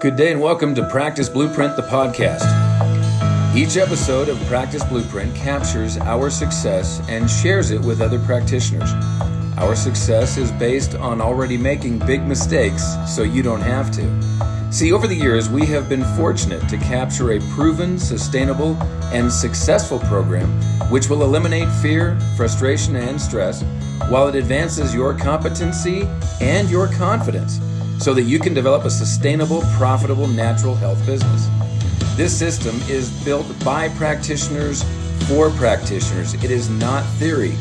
Good day and welcome to Practice Blueprint, the podcast. Each episode of Practice Blueprint captures our success and shares it with other practitioners. Our success is based on already making big mistakes so you don't have to. See, over the years, we have been fortunate to capture a proven, sustainable, and successful program which will eliminate fear, frustration, and stress while it advances your competency and your confidence so that you can develop a sustainable, profitable natural health business. This system is built by practitioners for practitioners. It is not theory.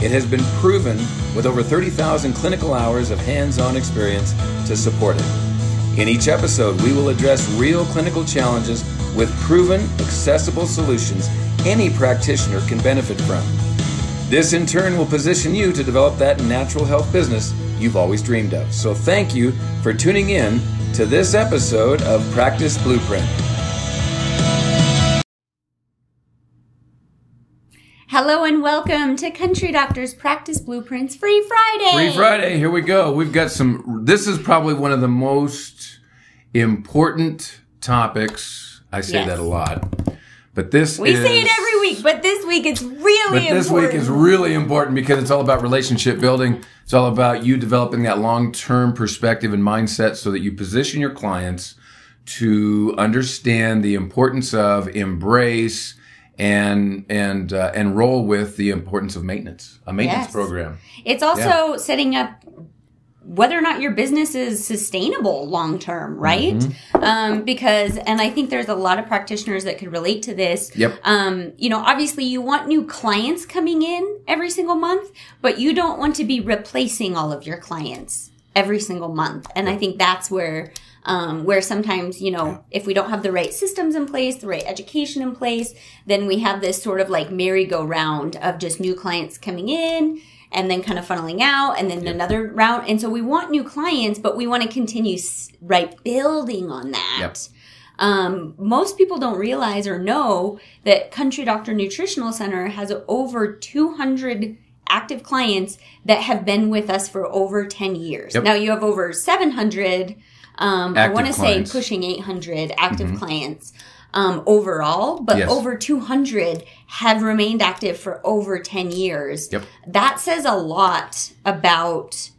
It has been proven with over 30,000 clinical hours of hands on experience to support it. In each episode, we will address real clinical challenges with proven, accessible solutions any practitioner can benefit from. This, in turn, will position you to develop that natural health business you've always dreamed of. So, thank you for tuning in to this episode of Practice Blueprint. Hello and welcome to Country Doctors Practice Blueprints Free Friday. Free Friday, here we go. We've got some, this is probably one of the most important topics. I say Yes. that a lot. But this We is, say it every week, but this week it's really But this important. week is really important because it's all about relationship building. It's all about you developing that long-term perspective and mindset so that you position your clients to understand the importance of embrace and and uh, and roll with the importance of maintenance, a maintenance Yes. program. It's also setting up whether or not your business is sustainable long term, right? Mm-hmm. Um, because, and I think there's a lot of practitioners that could relate to this. Yep. Um, you know, obviously you want new clients coming in every single month, but you don't want to be replacing all of your clients every single month. And I think that's where, um, where sometimes, you know, if we don't have the right systems in place, the right education in place, then we have this sort of like merry-go-round of just new clients coming in and then kind of funneling out and then another round. And so we want new clients, but we want to continue, right, building on that. Yep. Um, most people don't realize or know that Country Doctor Nutritional Center has over 200 active clients that have been with us for over 10 years. Yep. Now you have over 700, um, I want to say pushing 800 active clients um, overall, but Yes. over 200 have remained active for over 10 years. Yep. That says a lot about,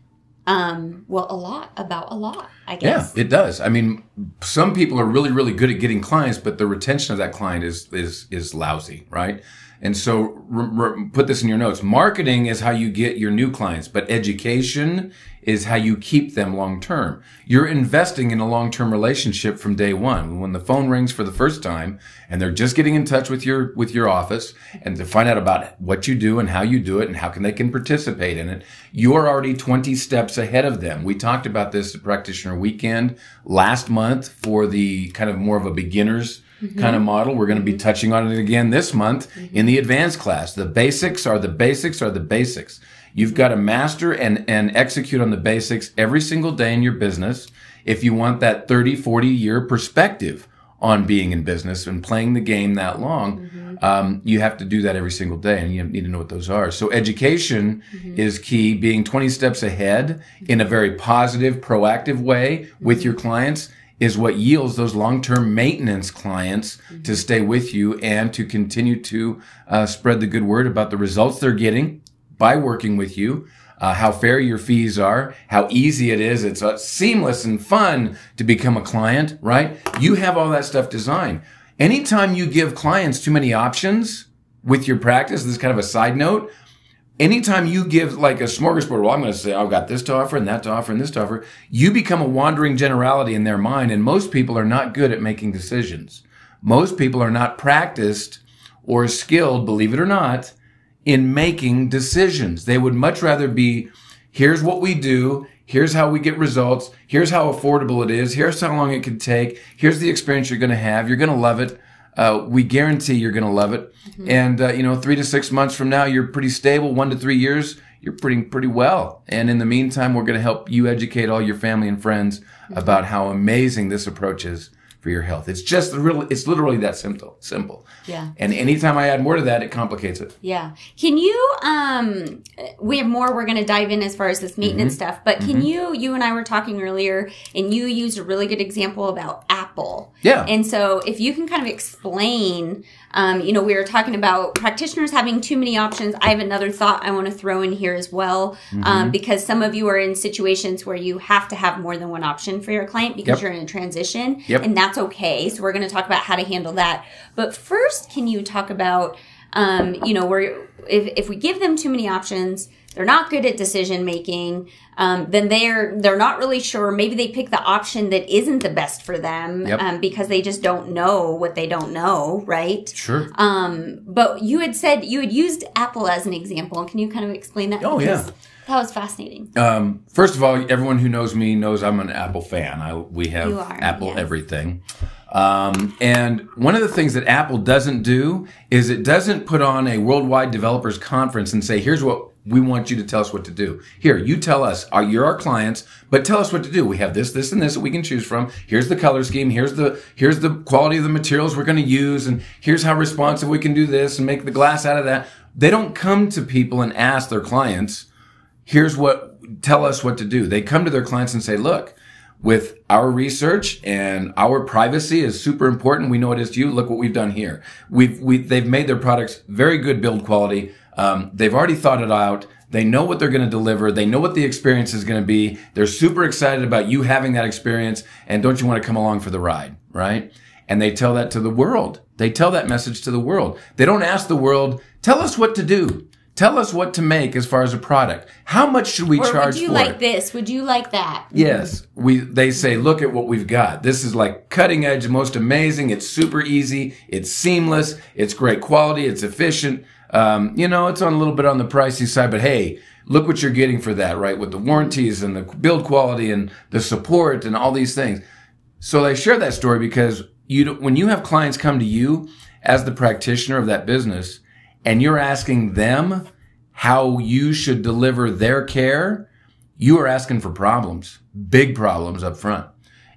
um, well, a lot about a lot, I Yeah, it does. I mean, some people are really, really good at getting clients, but the retention of that client is is is lousy, right? And so, re- re- put this in your notes. Marketing is how you get your new clients, but education is how you keep them long term. You're investing in a long term relationship from day one. When the phone rings for the first time, and they're just getting in touch with your with your office, and to find out about what you do and how you do it, and how can they can participate in it, you're already 20 steps ahead of them. We talked about this at Practitioner Weekend last month for the kind of more of a beginners mm-hmm. kind of model. We're going to be mm-hmm. touching on it again this month mm-hmm. in the advanced class. The basics are the basics are the basics. You've got to master and, and execute on the basics every single day in your business if you want that 30, 40 year perspective on being in business and playing the game that long. Um, you have to do that every single day and you need to know what those are. So education is key, being 20 steps ahead in a very positive, proactive way with your clients is what yields those long-term maintenance clients to stay with you and to continue to uh, spread the good word about the results they're getting by working with you, uh, how fair your fees are, how easy it is. It's uh, seamless and fun to become a client, right? You have all that stuff designed. Anytime you give clients too many options with your practice, this is kind of a side note, anytime you give like a smorgasbord, well, I'm going to say, I've got this to offer and that to offer and this to offer, you become a wandering generality in their mind. And most people are not good at making decisions. Most people are not practiced or skilled, believe it or not, in making decisions. They would much rather be, here's what we do. Here's how we get results. Here's how affordable it is. Here's how long it can take. Here's the experience you're going to have. You're going to love it. Uh, we guarantee you're going to love it. And, uh, you know, three to six months from now, you're pretty stable. One to three years, you're pretty, pretty well. And in the meantime, we're going to help you educate all your family and friends about how amazing this approach is for your health. It's just the real, it's literally that simple. Simple. Yeah. And anytime I add more to that, it complicates it. Yeah. Can you um we have more we're going to dive in as far as this maintenance Mm-hmm. stuff, but can you you and I were talking earlier and you used a really good example about Apple. Yeah. And so if you can kind of explain um you know we were talking about practitioners having too many options. I have another thought I want to throw in here as well Mm-hmm. um because some of you are in situations where you have to have more than one option for your client because Yep. you're in a transition Yep. and that's okay. So we're going to talk about how to handle that. But first, can you talk about, um, you know, where if, if we give them too many options, they're not good at decision making. Um, then they're they're not really sure. Maybe they pick the option that isn't the best for them Yep. um, because they just don't know what they don't know, right? Sure. Um, but you had said you had used Apple as an example. Can you kind of explain that? Oh, Because yeah. that was fascinating. Um, first of all, everyone who knows me knows I'm an Apple fan. I, we have are, Apple everything. Um, and one of the things that Apple doesn't do is it doesn't put on a worldwide developers conference and say, here's what we want you to tell us what to do. Here, you tell us, uh, you're our clients, but tell us what to do. We have this, this, and this that we can choose from. Here's the color scheme. Here's the, here's the quality of the materials we're going to use. And here's how responsive we can do this and make the glass out of that. They don't come to people and ask their clients, here's what tell us what to do they come to their clients and say look with our research and our privacy is super important we know it is to you look what we've done here we've we, they've made their products very good build quality um, they've already thought it out they know what they're going to deliver they know what the experience is going to be they're super excited about you having that experience and don't you want to come along for the ride right and they tell that to the world they tell that message to the world they don't ask the world tell us what to do Tell us what to make as far as a product. How much should we Or charge would you for like it? this? Would you like that? Yes, we. They say, look at what we've got. This is like cutting edge, most amazing. It's super easy. It's seamless. It's great quality. It's efficient. Um, you know, it's on a little bit on the pricey side, but hey, look what you're getting for that, right? With the warranties and the build quality and the support and all these things. So I share that story because you, when you have clients come to you as the practitioner of that business, and you're asking them how you should deliver their care, you are asking for problems, big problems up front.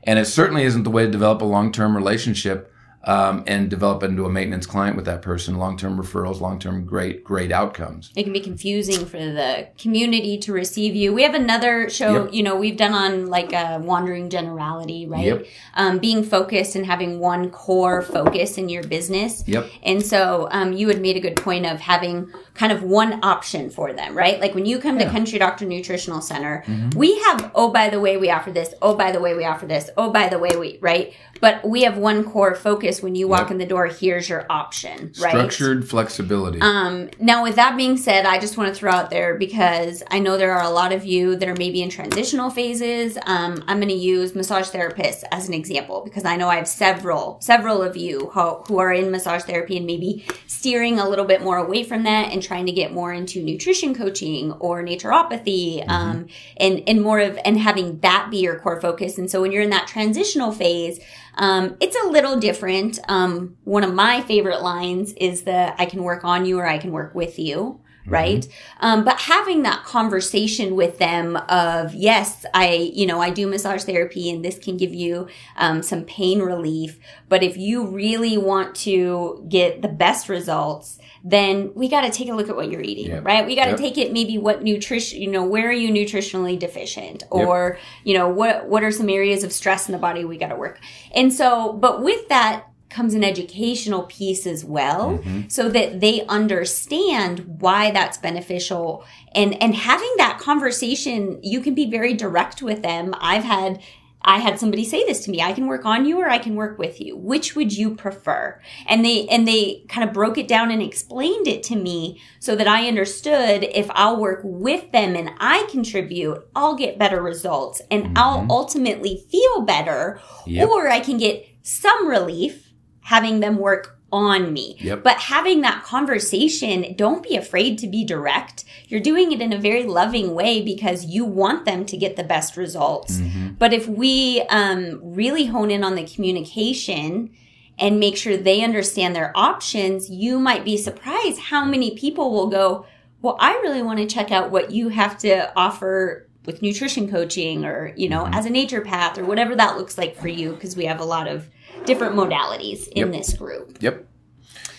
And it certainly isn't the way to develop a long-term relationship um, and develop into a maintenance client with that person. Long-term referrals, long-term great, great outcomes. it can be confusing for the community to receive you. We have another show, Yep. you know, we've done on like a wandering generality, right? Yep. Um, being focused and having one core focus in your business. Yep. And so um, you had made a good point of having kind of one option for them, right? Like when you come to Country Doctor Nutritional Center, we have, oh, by the way, we offer this. Oh, by the way, we offer this. Oh, by the way, we, right? But we have one core focus. When you walk Yep. in the door, here's your option, right? Structured flexibility. Um, now, with that being said, I just want to throw out there because I know there are a lot of you that are maybe in transitional phases. Um, I'm going to use massage therapists as an example because I know I have several, several of you who, who are in massage therapy and maybe steering a little bit more away from that and trying to get more into nutrition coaching or naturopathy, um, and and more of and having that be your core focus. And so when you're in that transitional phase, um, it's a little different. Um, one of my favorite lines is the I can work on you or I can work with you. Right. Um, but having that conversation with them of, yes, I, you know, I do massage therapy and this can give you, um, some pain relief. But if you really want to get the best results, then we got to take a look at what you're eating, Yep. right? We got to Yep. take it maybe what nutrition, you know, where are you nutritionally deficient or, you know, what, what are some areas of stress in the body we got to work. And so, but with that comes an educational piece as well mm-hmm. so that they understand why that's beneficial and, and having that conversation, you can be very direct with them. I've had I had somebody say this to me. I can work on you or I can work with you. Which would you prefer? And they, and they kind of broke it down and explained it to me so that I understood if I'll work with them and I contribute, I'll get better results and I'll mm-hmm. ultimately feel better Yep. or I can get some relief having them work on me. Yep. But having that conversation, don't be afraid to be direct. You're doing it in a very loving way because you want them to get the best results. Mm-hmm. But if we um, really hone in on the communication and make sure they understand their options, you might be surprised how many people will go, Well, I really want to check out what you have to offer with nutrition coaching or, you know, Mm-hmm. as a naturopath or whatever that looks like for you, because we have a lot of different modalities in Yep. this group. Yep.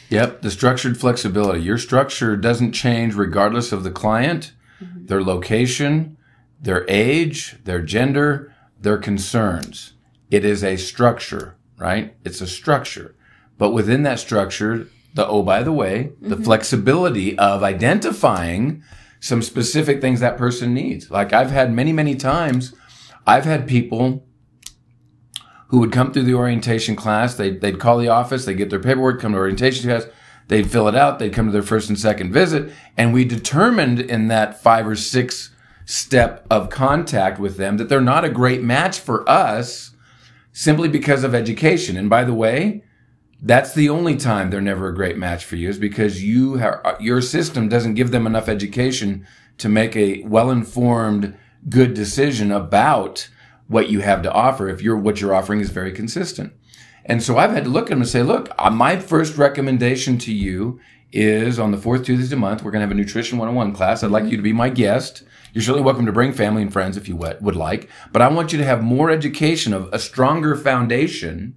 Yep. The structured flexibility. Your structure doesn't change regardless of the client, mm-hmm. their location, their age, their gender, their concerns. It is a structure, right? It's a structure. But within that structure, the oh, by the way, the mm-hmm. flexibility of identifying some specific things that person needs. Like I've had many, many times, I've had people who would come through the orientation class. They'd, they'd call the office, they'd get their paperwork, come to orientation class, they'd fill it out, they'd come to their first and second visit. And we determined in that five or six step of contact with them that they're not a great match for us simply because of education. And by the way, that's the only time they're never a great match for you is because you your system doesn't give them enough education to make a well-informed good decision about what you have to offer if you're what you're offering is very consistent. And so I've had to look at them and say, look, uh, my first recommendation to you is on the fourth Tuesday of the month, we're going to have a nutrition 101 class. I'd like you to be my guest. You're certainly welcome to bring family and friends if you would would like, but I want you to have more education of a stronger foundation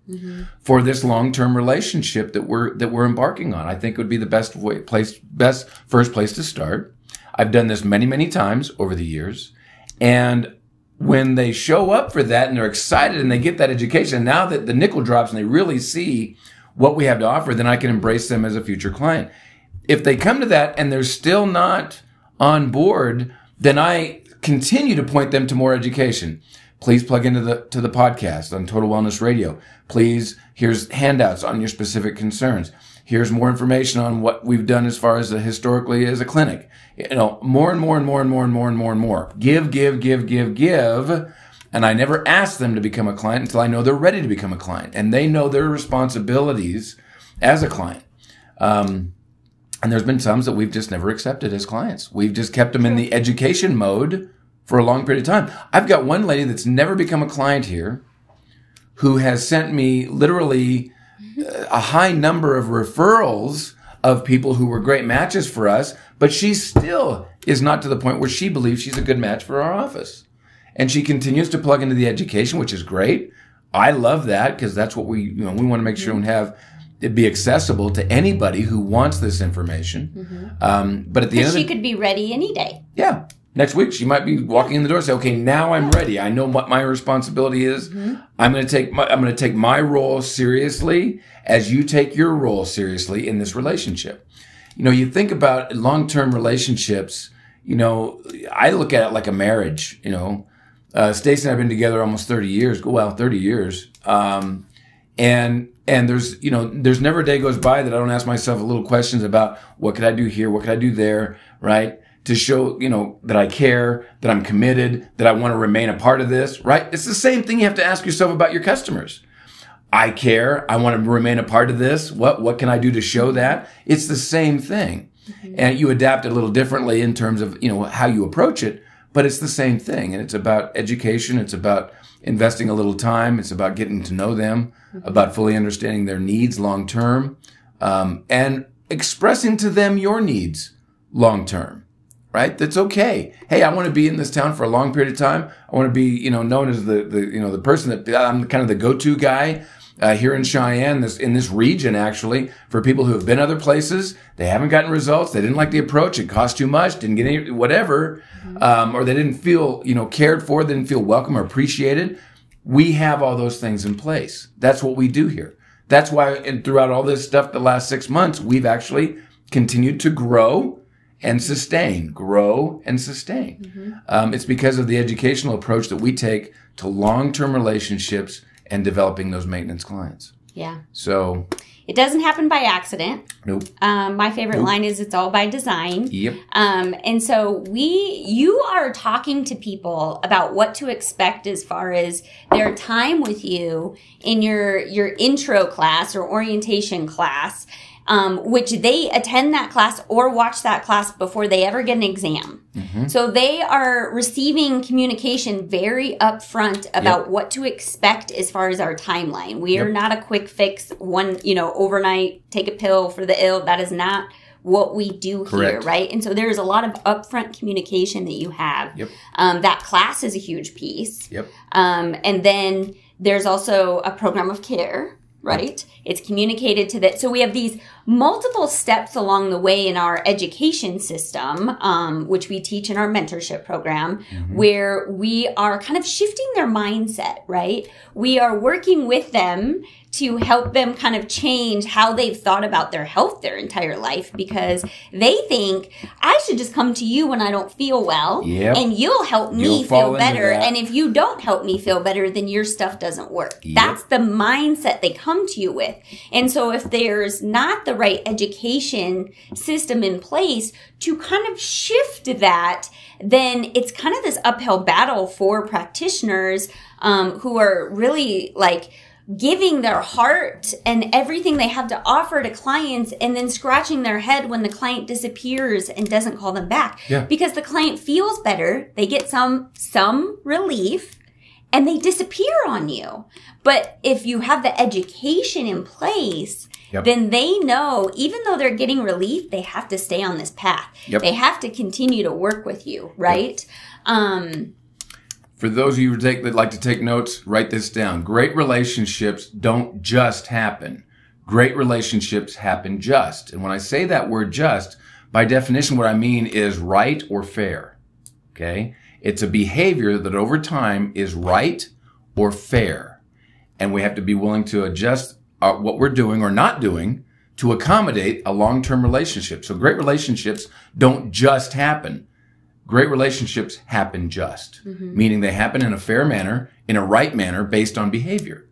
for this long-term relationship that we're that we're embarking on. I think it would be the best way, place best first place to start. I've done this many many times over the years, and when they show up for that and they're excited and they get that education, now that the nickel drops and they really see what we have to offer, then I can embrace them as a future client. If they come to that and they're still not on board, then I continue to point them to more education. Please plug into the to the podcast on Total Wellness Radio. Please, here's handouts on your specific concerns. Here's more information on what we've done as far as the, historically as a clinic. You know, more and more and more and more and more and more and more. Give, give, give, give, give. And I never ask them to become a client until I know they're ready to become a client and they know their responsibilities as a client. Um, and there's been some that we've just never accepted as clients. We've just kept them in the education mode for a long period of time. I've got one lady that's never become a client here who has sent me literally a high number of referrals of people who were great matches for us, but she still is not to the point where she believes she's a good match for our office. And she continues to plug into the education, which is great. I love that because that's what we, you know, we want to make sure and have it be accessible to anybody who wants this information. Um, but at the end of She the could be ready any day. yeah. Next week, she might be walking in the door and say, okay, now I'm ready. I know what my responsibility is. I'm going to take my, I'm going to take my role seriously as you take your role seriously in this relationship. You know, you think about long-term relationships, you know, I look at it like a marriage, you know, uh, Stacey and I have been together almost 30 years. Well, 30 years. Um, and, and there's, you know, there's never a day goes by that I don't ask myself a little questions about what could I do here? What could I do there? Right? To show, you know, that I care, that I'm committed, that I want to remain a part of this, right? It's the same thing you have to ask yourself about your customers. I care. I want to remain a part of this. What, what can I do to show that? It's the same thing. And you adapt it a little differently in terms of, you know, how you approach it, but it's the same thing. And it's about education. It's about investing a little time. It's about getting to know them, about fully understanding their needs long term, um, and expressing to them your needs long term. Right? That's okay. Hey, I want to be in this town for a long period of time. I want to be, you know, known as the, the you know, the person that I'm kind of the go-to guy uh, here in Cheyenne, this in this region, actually, for people who have been other places, they haven't gotten results, they didn't like the approach, it cost too much, didn't get any whatever, um, or they didn't feel you know cared for, they didn't feel welcome or appreciated. We have all those things in place. That's what we do here. That's why, and throughout all this stuff, the last six months, we've actually continued to grow and sustain, grow and sustain. Um, it's because of the educational approach that we take to long-term relationships and developing those maintenance clients. Yeah. So, It doesn't happen by accident. nope. Um, my favorite line is it's all by design. Yep. Um, and so we, you are talking to people about what to expect as far as their time with you in your, your intro class or orientation class. Um, which they attend that class or watch that class before they ever get an exam. So they are receiving communication very upfront about Yep. what to expect as far as our timeline. We are not a quick fix, one, you know, overnight, take a pill for the ill. That is not what we do here, right? And so there's a lot of upfront communication that you have. Yep. Um, that class is a huge piece. Yep. Um, and then there's also a program of care. right? It's communicated to that. So we have these multiple steps along the way in our education system, um, which we teach in our mentorship program, mm-hmm. where we are kind of shifting their mindset, right? We are working with them to help them kind of change how they've thought about their health their entire life because they think I should just come to you when I don't feel well yep. and you'll help me you'll feel better. And if you don't help me feel better, then your stuff doesn't work. Yep. That's the mindset they come to you with. And so if there's not the right education system in place to kind of shift that, then it's kind of this uphill battle for practitioners um, who are really like giving their heart and everything they have to offer to clients and then scratching their head when the client disappears and doesn't call them back yeah. because the client feels better they get some some relief and they disappear on you but if you have the education in place Yep. then they know even though they're getting relief they have to stay on this path yep. they have to continue to work with you right yep. um for those of you who take, that like to take notes, write this down. Great relationships don't just happen. Great relationships happen just. And when I say that word just, by definition, what I mean is right or fair. Okay. It's a behavior that over time is right or fair. And we have to be willing to adjust uh, what we're doing or not doing to accommodate a long-term relationship. So great relationships don't just happen great relationships happen just, mm-hmm. meaning they happen in a fair manner, in a right manner, based on behavior.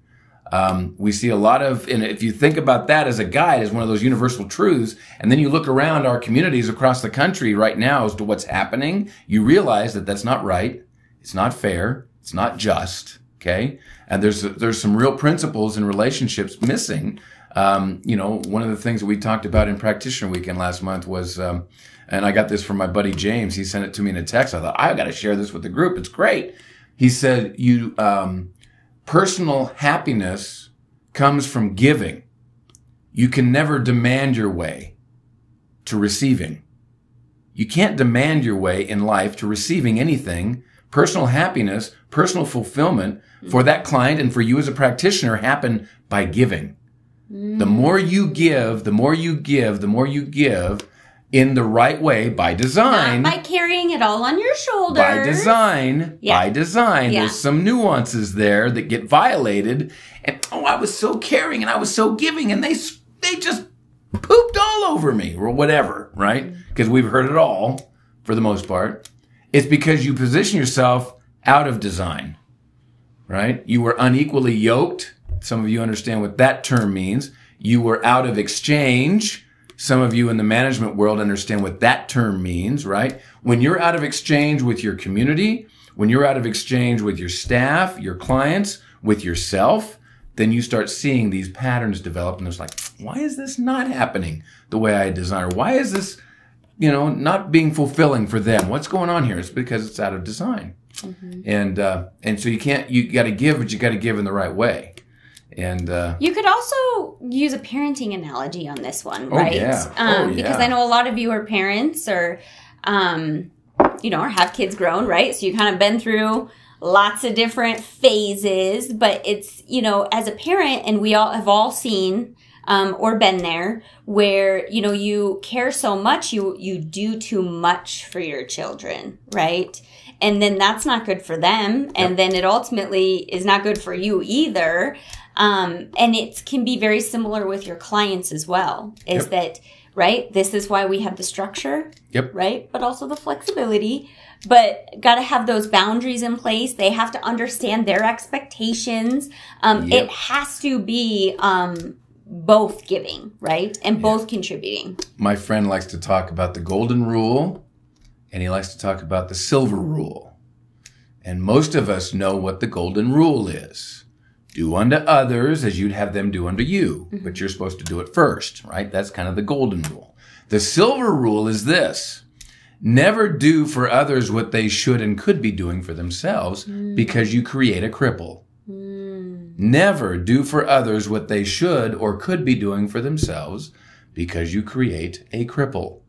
Um, we see a lot of, and if you think about that as a guide, as one of those universal truths, and then you look around our communities across the country right now as to what's happening, you realize that that's not right. It's not fair. It's not just. Okay. And there's, there's some real principles and relationships missing. Um, you know, one of the things that we talked about in practitioner weekend last month was, um, and I got this from my buddy James. He sent it to me in a text. I thought, I got to share this with the group. It's great. He said, you, um, personal happiness comes from giving. You can never demand your way to receiving. You can't demand your way in life to receiving anything. Personal happiness, personal fulfillment for that client and for you as a practitioner happen by giving. Mm. The more you give, the more you give, the more you give, in the right way by design. Not by carrying it all on your shoulders. By design. Yeah. By design. Yeah. There's some nuances there that get violated. And oh, I was so caring and I was so giving and they, they just pooped all over me or whatever, right? Because mm-hmm. we've heard it all for the most part. It's because you position yourself out of design, right? You were unequally yoked. Some of you understand what that term means. You were out of exchange some of you in the management world understand what that term means, right? When you're out of exchange with your community, when you're out of exchange with your staff, your clients, with yourself, then you start seeing these patterns develop and it's like, why is this not happening the way I desire? Why is this, you know, not being fulfilling for them? What's going on here? It's because it's out of design. Mm-hmm. And, uh, and so you can't, you got to give, but you got to give in the right way. And uh, you could also use a parenting analogy on this one, oh, right? Yeah. Um, oh, yeah. Because I know a lot of you are parents or, um, you know, or have kids grown, right? So you kind of been through lots of different phases, but it's, you know, as a parent, and we all have all seen um, or been there where you know you care so much you you do too much for your children right and then that's not good for them and yep. then it ultimately is not good for you either um, and it can be very similar with your clients as well. Is yep. that right? This is why we have the structure. Yep. Right, but also the flexibility. But got to have those boundaries in place. They have to understand their expectations. Um, yep. It has to be um, both giving, right, and both contributing. My friend likes to talk about the golden rule, and he likes to talk about the silver rule. And most of us know what the golden rule is do unto others as you'd have them do unto you, mm-hmm. but you're supposed to do it first, right? That's kind of the golden rule. The silver rule is this. Never do for others what they should and could be doing for themselves mm. because you create a cripple. Never do for others what they should or could be doing for themselves because you create a cripple.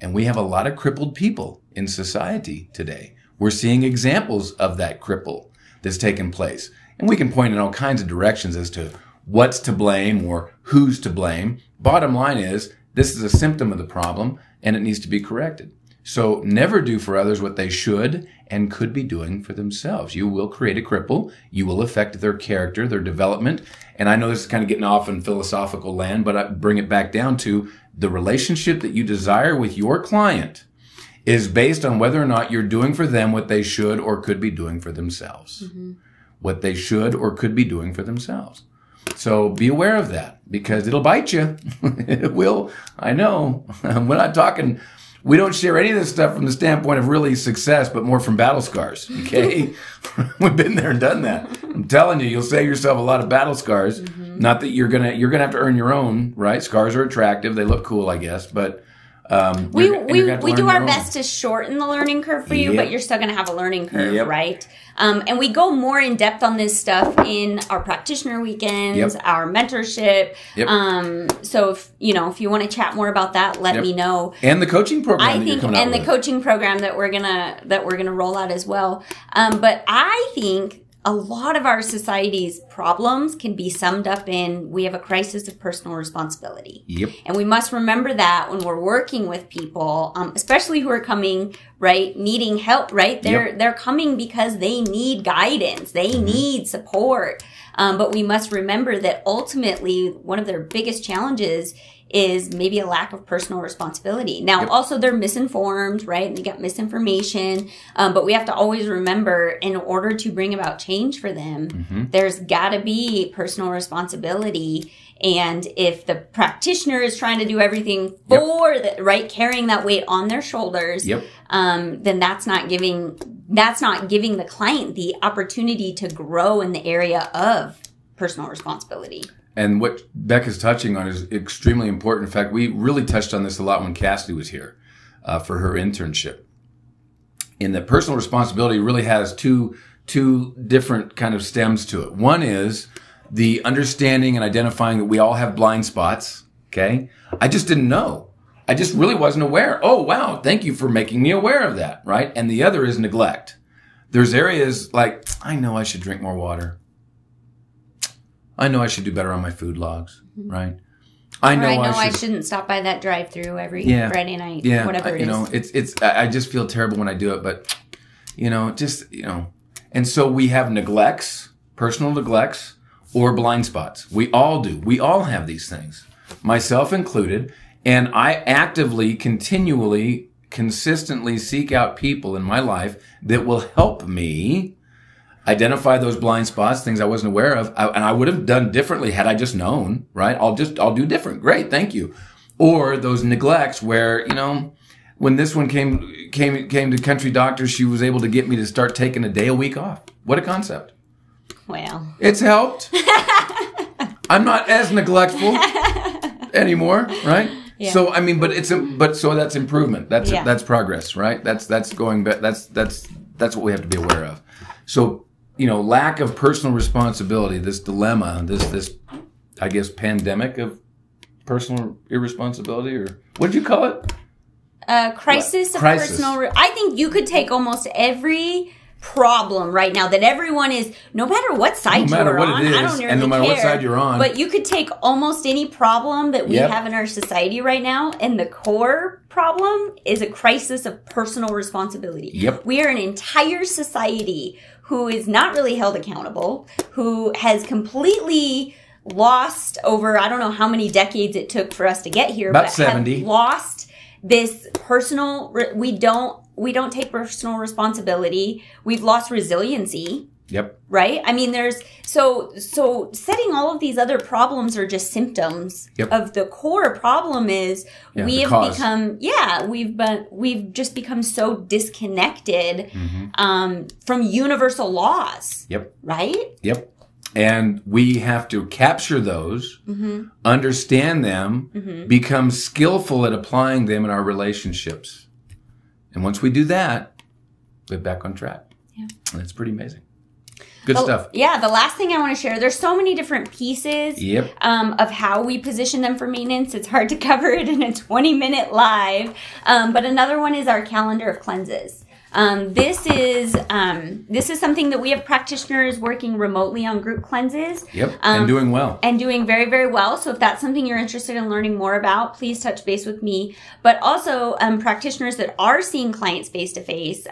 And we have a lot of crippled people in society today. We're seeing examples of that cripple that's taken place. And we can point in all kinds of directions as to what's to blame or who's to blame. Bottom line is this is a symptom of the problem and it needs to be corrected. So never do for others what they should and could be doing for themselves. You will create a cripple. You will affect their character, their development. And I know this is kind of getting off in philosophical land, but I bring it back down to the relationship that you desire with your client is based on whether or not you're doing for them what they should or could be doing for themselves. Mm-hmm. What they should or could be doing for themselves. So be aware of that because it'll bite you. it will. I know. We're not talking we don't share any of this stuff from the standpoint of really success, but more from battle scars. Okay, we've been there and done that. I'm telling you, you'll save yourself a lot of battle scars. Mm-hmm. Not that you're gonna you're gonna have to earn your own, right? Scars are attractive; they look cool, I guess, but um, we we, we do our best to shorten the learning curve for you, yep. but you're still going to have a learning curve, yep. right? Um, and we go more in depth on this stuff in our practitioner weekends, yep. our mentorship. Um, so if you know if you want to chat more about that, let me know. And the coaching program, I think, and the coaching program that we're gonna that we're gonna roll out as well. Um, but I think a lot of our society's problems can be summed up in we have a crisis of personal responsibility. Yep. And we must remember that when we're working with people, um, especially who are coming, right, needing help, right? They're, yep. they're coming because they need guidance. They mm-hmm. need support. Um, but we must remember that ultimately one of their biggest challenges is maybe a lack of personal responsibility. Now, yep. also they're misinformed, right? And they got misinformation. Um, but we have to always remember in order to bring about change for them, mm-hmm. there's got to be personal responsibility. And if the practitioner is trying to do everything for yep. the right, carrying that weight on their shoulders, yep. um, then that's not giving that's not giving the client the opportunity to grow in the area of personal responsibility. And what Beck is touching on is extremely important. In fact, we really touched on this a lot when Cassidy was here uh, for her internship. In that personal responsibility really has two two different kind of stems to it. One is the understanding and identifying that we all have blind spots. Okay, I just didn't know. I just really wasn't aware. Oh wow, thank you for making me aware of that. Right, and the other is neglect. There's areas like I know I should drink more water. I know I should do better on my food logs, mm-hmm. right? I know, I, know I, should, I, shouldn't stop by that drive-through every yeah, Friday night. Yeah, whatever it you know, it's it's. I just feel terrible when I do it, but you know, just you know, and so we have neglects, personal neglects, or blind spots. We all do. We all have these things, myself included, and I actively, continually, consistently seek out people in my life that will help me identify those blind spots, things I wasn't aware of, I, and I would have done differently had I just known, right? I'll just, I'll do different. Great. Thank you. Or those neglects where, you know, when this one came, came, came to country doctor, she was able to get me to start taking a day a week off. What a concept. Well, it's helped. I'm not as neglectful anymore, right? Yeah. So I mean, but it's a, but so that's improvement. That's yeah. that's progress, right? That's that's going. That's that's that's what we have to be aware of. So you know, lack of personal responsibility, this dilemma, this this I guess pandemic of personal irresponsibility, or what did you call it? A crisis what? of crisis. personal. Re- I think you could take almost every problem right now that everyone is no matter what side no you're on. I don't and no matter care, what side you're on. But you could take almost any problem that we yep. have in our society right now, and the core problem is a crisis of personal responsibility. Yep. We are an entire society who is not really held accountable, who has completely lost over I don't know how many decades it took for us to get here, About but 70. have lost this personal we don't we don't take personal responsibility. We've lost resiliency. Yep. Right? I mean there's so so setting all of these other problems are just symptoms yep. of the core problem is yeah, we have cause. become yeah, we've been we've just become so disconnected mm-hmm. um, from universal laws. Yep. Right? Yep. And we have to capture those, mm-hmm. understand them, mm-hmm. become skillful at applying them in our relationships. And once we do that, we're back on track. Yeah. And it's pretty amazing. Good stuff. Yeah, the last thing I want to share, there's so many different pieces yep. um, of how we position them for maintenance. It's hard to cover it in a 20 minute live. Um, but another one is our calendar of cleanses. Um, this is um, this is something that we have practitioners working remotely on group cleanses. Yep, Um, and doing well. and doing very very well so if that's something you're interested in learning more about please touch base with me but also um, practitioners that are seeing clients face to face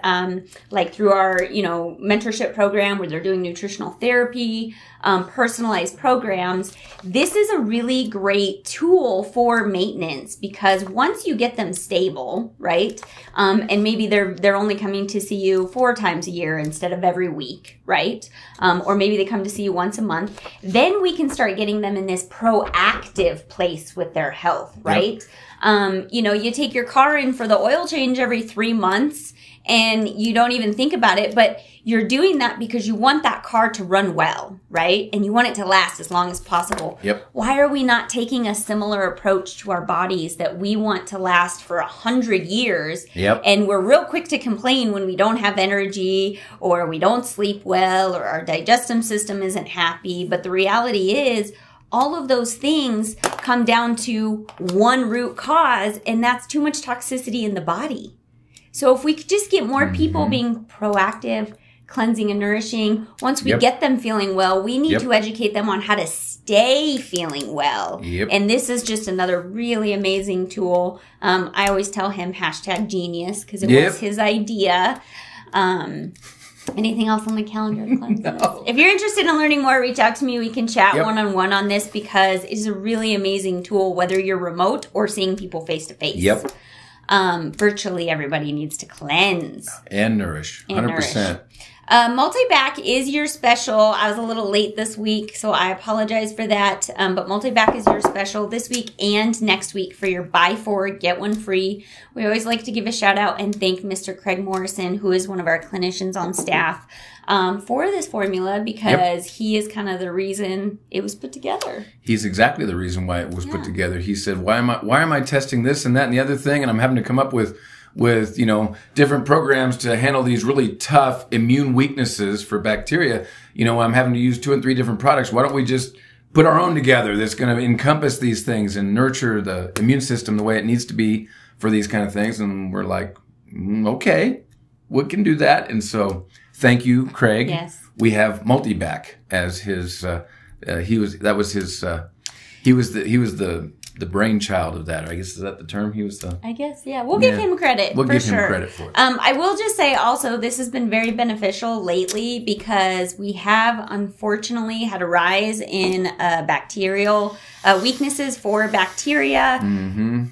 like through our you know mentorship program where they're doing nutritional therapy um, personalized programs this is a really great tool for maintenance because once you get them stable right um, and maybe they're they're only coming to see you four times a year instead of every week right um, or maybe they come to see you once a month then we can start getting them in this proactive place with their health right? Um, you know you take your car in for the oil change every three months and you don't even think about it but you're doing that because you want that car to run well right? And you want it to last as long as possible. Yep. why are we not taking a similar approach to our bodies that we want to last for a hundred years? Yep. and we're real quick to complain when we don't have energy or we don't sleep well or our digestive system isn't happy. But the reality is all of those things come down to one root cause and that's too much toxicity in the body so if we could just get more Mm-hmm. people being proactive, cleansing and nourishing, once we Yep. get them feeling well, we need Yep. to educate them on how to stay feeling well. Yep. And this is just another really amazing tool. Um, I always tell him hashtag genius because it was his idea. Um, anything else on the calendar? No. If you're interested in learning more, reach out to me. We can chat one on one on this because it is a really amazing tool, whether you're remote or seeing people face to face Yep. Um, virtually everybody needs to cleanse. And nourish. And 100%. Uh, multi-back is your special. I was a little late this week, so I apologize for that. Um, but multi-back is your special this week and next week for your buy four, get one free. We always like to give a shout out and thank Mr. Craig Morrison, who is one of our clinicians on staff, um, for this formula because he is kind of the reason it was put together. He's exactly the reason why it was put together. He said, "Why am I? Why am I testing this and that and the other thing? And I'm having to come up with." With you know different programs to handle these really tough immune weaknesses for bacteria, you know I'm having to use two and three different products. Why don't we just put our own together that's going to encompass these things and nurture the immune system the way it needs to be for these kind of things? And we're like, "Mm, okay, we can do that. And so, thank you, Craig. Yes. We have Multiback as his. Uh, uh, he was that was his. Uh, he was the he was the the brainchild of that. I guess is that the term? He was the. I guess, yeah. We'll give Yeah. him credit. We'll give him credit for it. Um, I will just say also, this has been very beneficial lately because we have unfortunately had a rise in uh, bacterial uh, weaknesses for bacteria. Mm-hmm.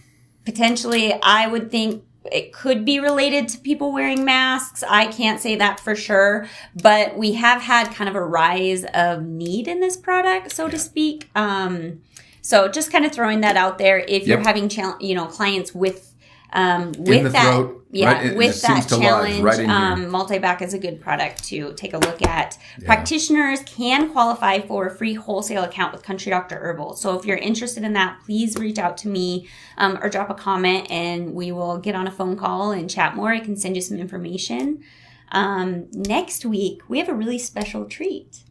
Potentially, I would think it could be related to people wearing masks. I can't say that for sure, but we have had kind of a rise of need in this product, so to speak. Um, so just kind of throwing that out there. If you're having, chal- you know, clients with um, with that, throat, yeah, right? It with that lodge challenge, right um, multi-back is a good product to take a look at. Practitioners can qualify for a free wholesale account with Country Doctor Herbal. So if you're interested in that, please reach out to me um, or drop a comment, and we will get on a phone call and chat more. I can send you some information. Um, next week, we have a really special treat.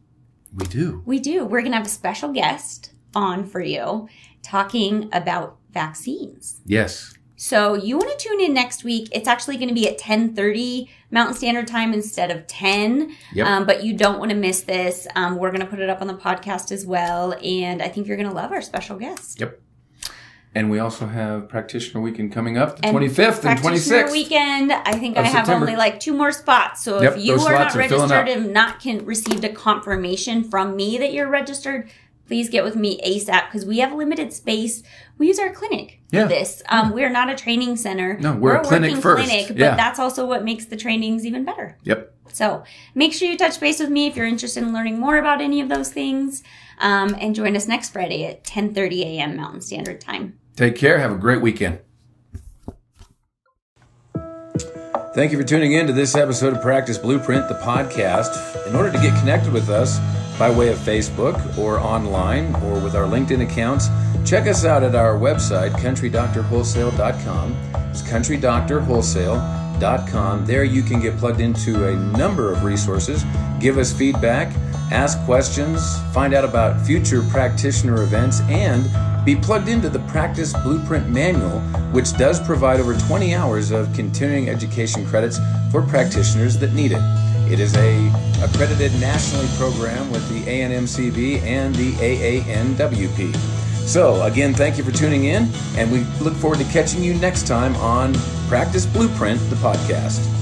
We do. We do. We're going to have a special guest on for you talking about vaccines. Yes. So you want to tune in next week. It's actually going to be at 10:30 Mountain Standard Time instead of 10. Yep. Um, but you don't want to miss this. Um, we're going to put it up on the podcast as well, and I think you're going to love our special guest. Yep. And we also have practitioner weekend coming up, the And 25th and Practitioner 26th. weekend. I think I have September. only like two more spots. So Yep, if you are not are registered and not can received a confirmation from me that you're registered, please get with me ASAP because we have limited space. We use our clinic Yeah. for this. Um, we're not a training center. No, we're a clinic working first. clinic, but Yeah. that's also what makes the trainings even better. Yep. So make sure you touch base with me if you're interested in learning more about any of those things. Um, and join us next Friday at 10:30 a.m. Mountain Standard Time. Take care. Have a great weekend. Thank you for tuning in to this episode of Practice Blueprint, the podcast. In order to get connected with us by way of Facebook or online or with our LinkedIn accounts, check us out at our website, countrydoctorwholesale.com. It's countrydoctorwholesale.com. There you can get plugged into a number of resources, give us feedback, ask questions, find out about future practitioner events, and be plugged into the Practice Blueprint Manual, which does provide over 20 hours of continuing education credits for practitioners that need it. It is a accredited nationally program with the ANMCB and the AANWP. So, again, thank you for tuning in, and we look forward to catching you next time on Practice Blueprint, the podcast.